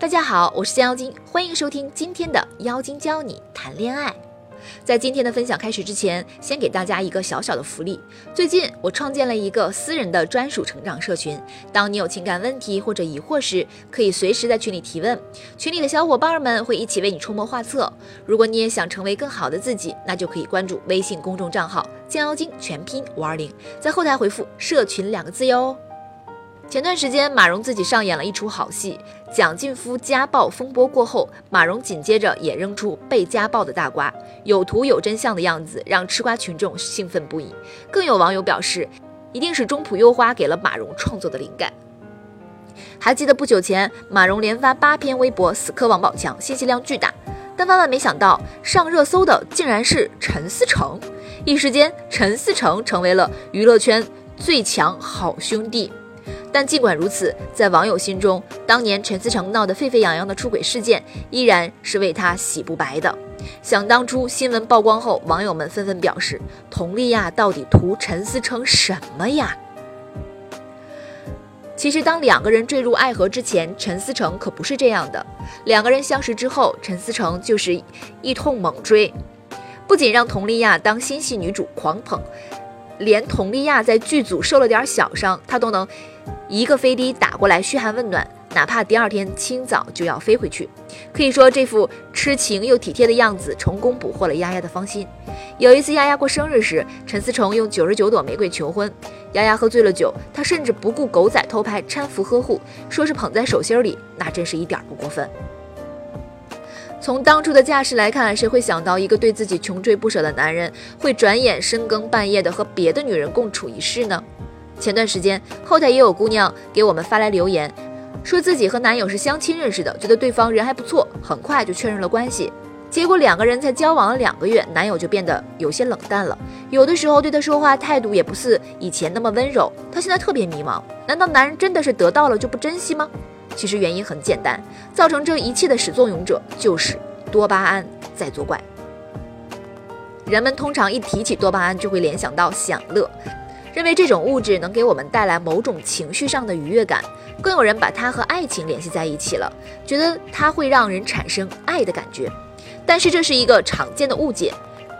大家好，我是仙妖精，欢迎收听今天的妖精教你谈恋爱。在今天的分享开始之前，先给大家一个小小的福利。最近我创建了一个私人的专属成长社群，当你有情感问题或者疑惑时，可以随时在群里提问，群里的小伙伴们会一起为你出谋划策。如果你也想成为更好的自己，那就可以关注微信公众账号“降妖精”全拼五二零，在后台回复“社群”两个字哟。前段时间，马蓉自己上演了一出好戏。蒋劲夫家暴风波过后，马蓉紧接着也扔出被家暴的大瓜，有图有真相的样子，让吃瓜群众兴奋不已。更有网友表示，一定是中普优花给了马蓉创作的灵感。还记得不久前，马蓉连发八篇微博死磕王宝强，信息量巨大，但万万没想到，上热搜的竟然是陈思诚。一时间，陈思诚成为了娱乐圈最强好兄弟。但尽管如此，在网友心中，当年陈思诚闹得沸沸扬扬的出轨事件，依然是为他洗不白的。想当初新闻曝光后，网友们纷纷表示：“佟丽娅到底图陈思诚什么呀？”其实，当两个人坠入爱河之前，陈思诚可不是这样的。两个人相识之后，陈思诚就是一通猛追，不仅让佟丽娅当新戏女主狂捧。连佟丽娅在剧组受了点小伤，他都能一个飞的打过来嘘寒问暖，哪怕第二天清早就要飞回去。可以说，这副痴情又体贴的样子，成功捕获了丫丫的芳心。有一次，丫丫过生日时，陈思诚用九十九朵玫瑰求婚，丫丫喝醉了酒，他甚至不顾狗仔偷拍，搀扶呵护，说是捧在手心里，那真是一点不过分。从当初的架势来看，谁会想到一个对自己穷追不舍的男人，会转眼深更半夜的和别的女人共处一室呢？前段时间，后台也有姑娘给我们发来留言，说自己和男友是相亲认识的，觉得对方人还不错，很快就确认了关系。结果两个人才交往了两个月，男友就变得有些冷淡了，有的时候对她说话态度也不似以前那么温柔。她现在特别迷茫，难道男人真的是得到了就不珍惜吗？其实原因很简单，造成这一切的始作俑者就是多巴胺在作怪。人们通常一提起多巴胺就会联想到享乐，认为这种物质能给我们带来某种情绪上的愉悦感，更有人把它和爱情联系在一起了，觉得它会让人产生爱的感觉。但是这是一个常见的误解。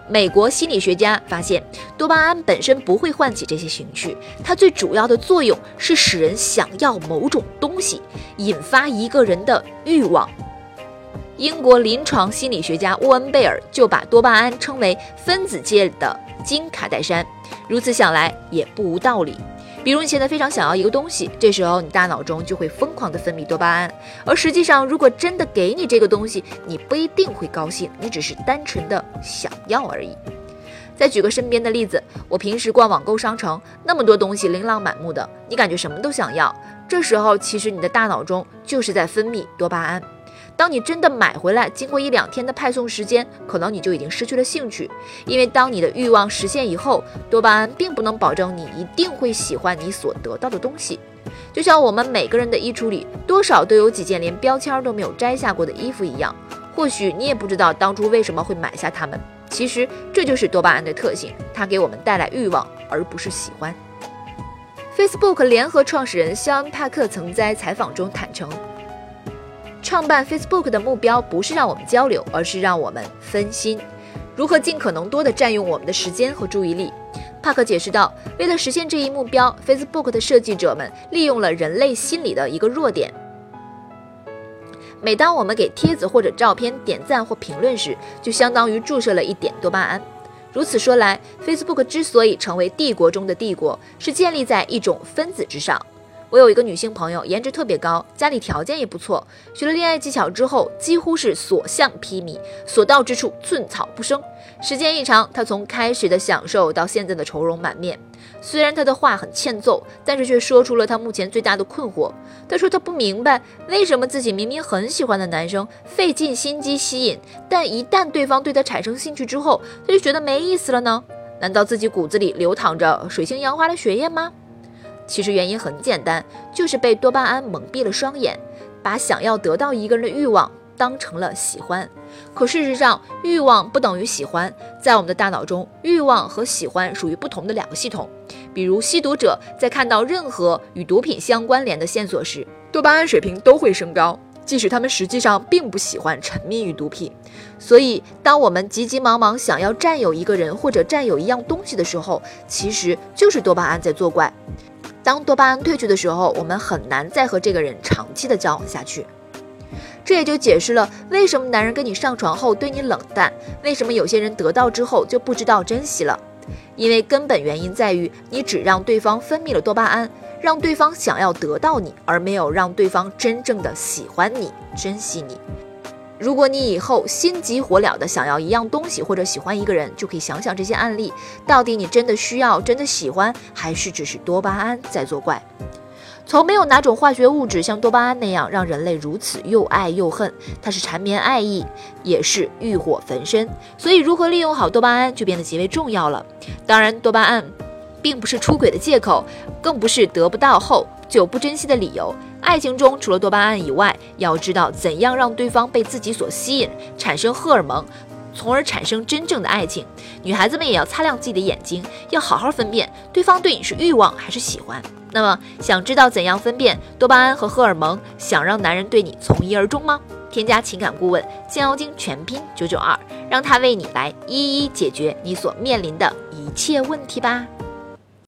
美国心理学家发现，多巴胺本身不会唤起这些情绪，它最主要的作用是使人想要某种东西，引发一个人的欲望。英国临床心理学家沃恩贝尔就把多巴胺称为分子界的金卡戴珊，如此想来也不无道理。比如你现在非常想要一个东西，这时候你大脑中就会疯狂的分泌多巴胺，而实际上，如果真的给你这个东西，你不一定会高兴，你只是单纯的想要而已。再举个身边的例子，我平时逛网购商城，那么多东西琳琅满目的，你感觉什么都想要，这时候其实你的大脑中就是在分泌多巴胺。当你真的买回来，经过一两天的派送时间，可能你就已经失去了兴趣，因为当你的欲望实现以后，多巴胺并不能保证你一定会喜欢你所得到的东西。就像我们每个人的衣橱里，多少都有几件连标签都没有摘下过的衣服一样。或许你也不知道当初为什么会买下它们，其实这就是多巴胺的特性，它给我们带来欲望，而不是喜欢。Facebook 联合创始人肖恩·帕克曾在采访中坦诚。创办 Facebook 的目标不是让我们交流，而是让我们分心。如何尽可能多的占用我们的时间和注意力？帕克解释道：“为了实现这一目标，Facebook 的设计者们利用了人类心理的一个弱点。每当我们给帖子或者照片点赞或评论时，就相当于注射了一点多巴胺。如此说来，Facebook 之所以成为帝国中的帝国，是建立在一种分子之上。”我有一个女性朋友，颜值特别高，家里条件也不错。学了恋爱技巧之后，几乎是所向披靡，所到之处寸草不生。时间一长，她从开始的享受到现在的愁容满面。虽然她的话很欠揍，但是却说出了她目前最大的困惑。她说她不明白，为什么自己明明很喜欢的男生，费尽心机吸引，但一旦对方对她产生兴趣之后，她就觉得没意思了呢？难道自己骨子里流淌着水性杨花的血液吗？其实原因很简单，就是被多巴胺蒙蔽了双眼，把想要得到一个人的欲望当成了喜欢。可事实上，欲望不等于喜欢，在我们的大脑中，欲望和喜欢属于不同的两个系统。比如，吸毒者在看到任何与毒品相关联的线索时，多巴胺水平都会升高；即使他们实际上并不喜欢沉迷于毒品。所以，当我们急急忙忙想要占有一个人或者占有一样东西的时候，其实就是多巴胺在作怪。当多巴胺褪去的时候，我们很难再和这个人长期的交往下去。这也就解释了为什么男人跟你上床后对你冷淡，为什么有些人得到之后就不知道珍惜了。因为根本原因在于你只让对方分泌了多巴胺，让对方想要得到你，而没有让对方真正的喜欢你、珍惜你。如果你以后心急火燎的想要一样东西或者喜欢一个人，就可以想想这些案例，到底你真的需要、真的喜欢，还是只是多巴胺在作怪？从没有哪种化学物质像多巴胺那样让人类如此又爱又恨，它是缠绵爱意，也是欲火焚身。所以，如何利用好多巴胺就变得极为重要了。当然，多巴胺并不是出轨的借口，更不是得不到后就不珍惜的理由。爱情中除了多巴胺以外，要知道怎样让对方被自己所吸引，产生荷尔蒙。从而产生真正的爱情。女孩子们也要擦亮自己的眼睛，要好好分辨对方对你是欲望还是喜欢。那么，想知道怎样分辨多巴胺和荷尔蒙，想让男人对你从一而终吗？添加情感顾问金妖精全拼九九二，让他为你来一一解决你所面临的一切问题吧。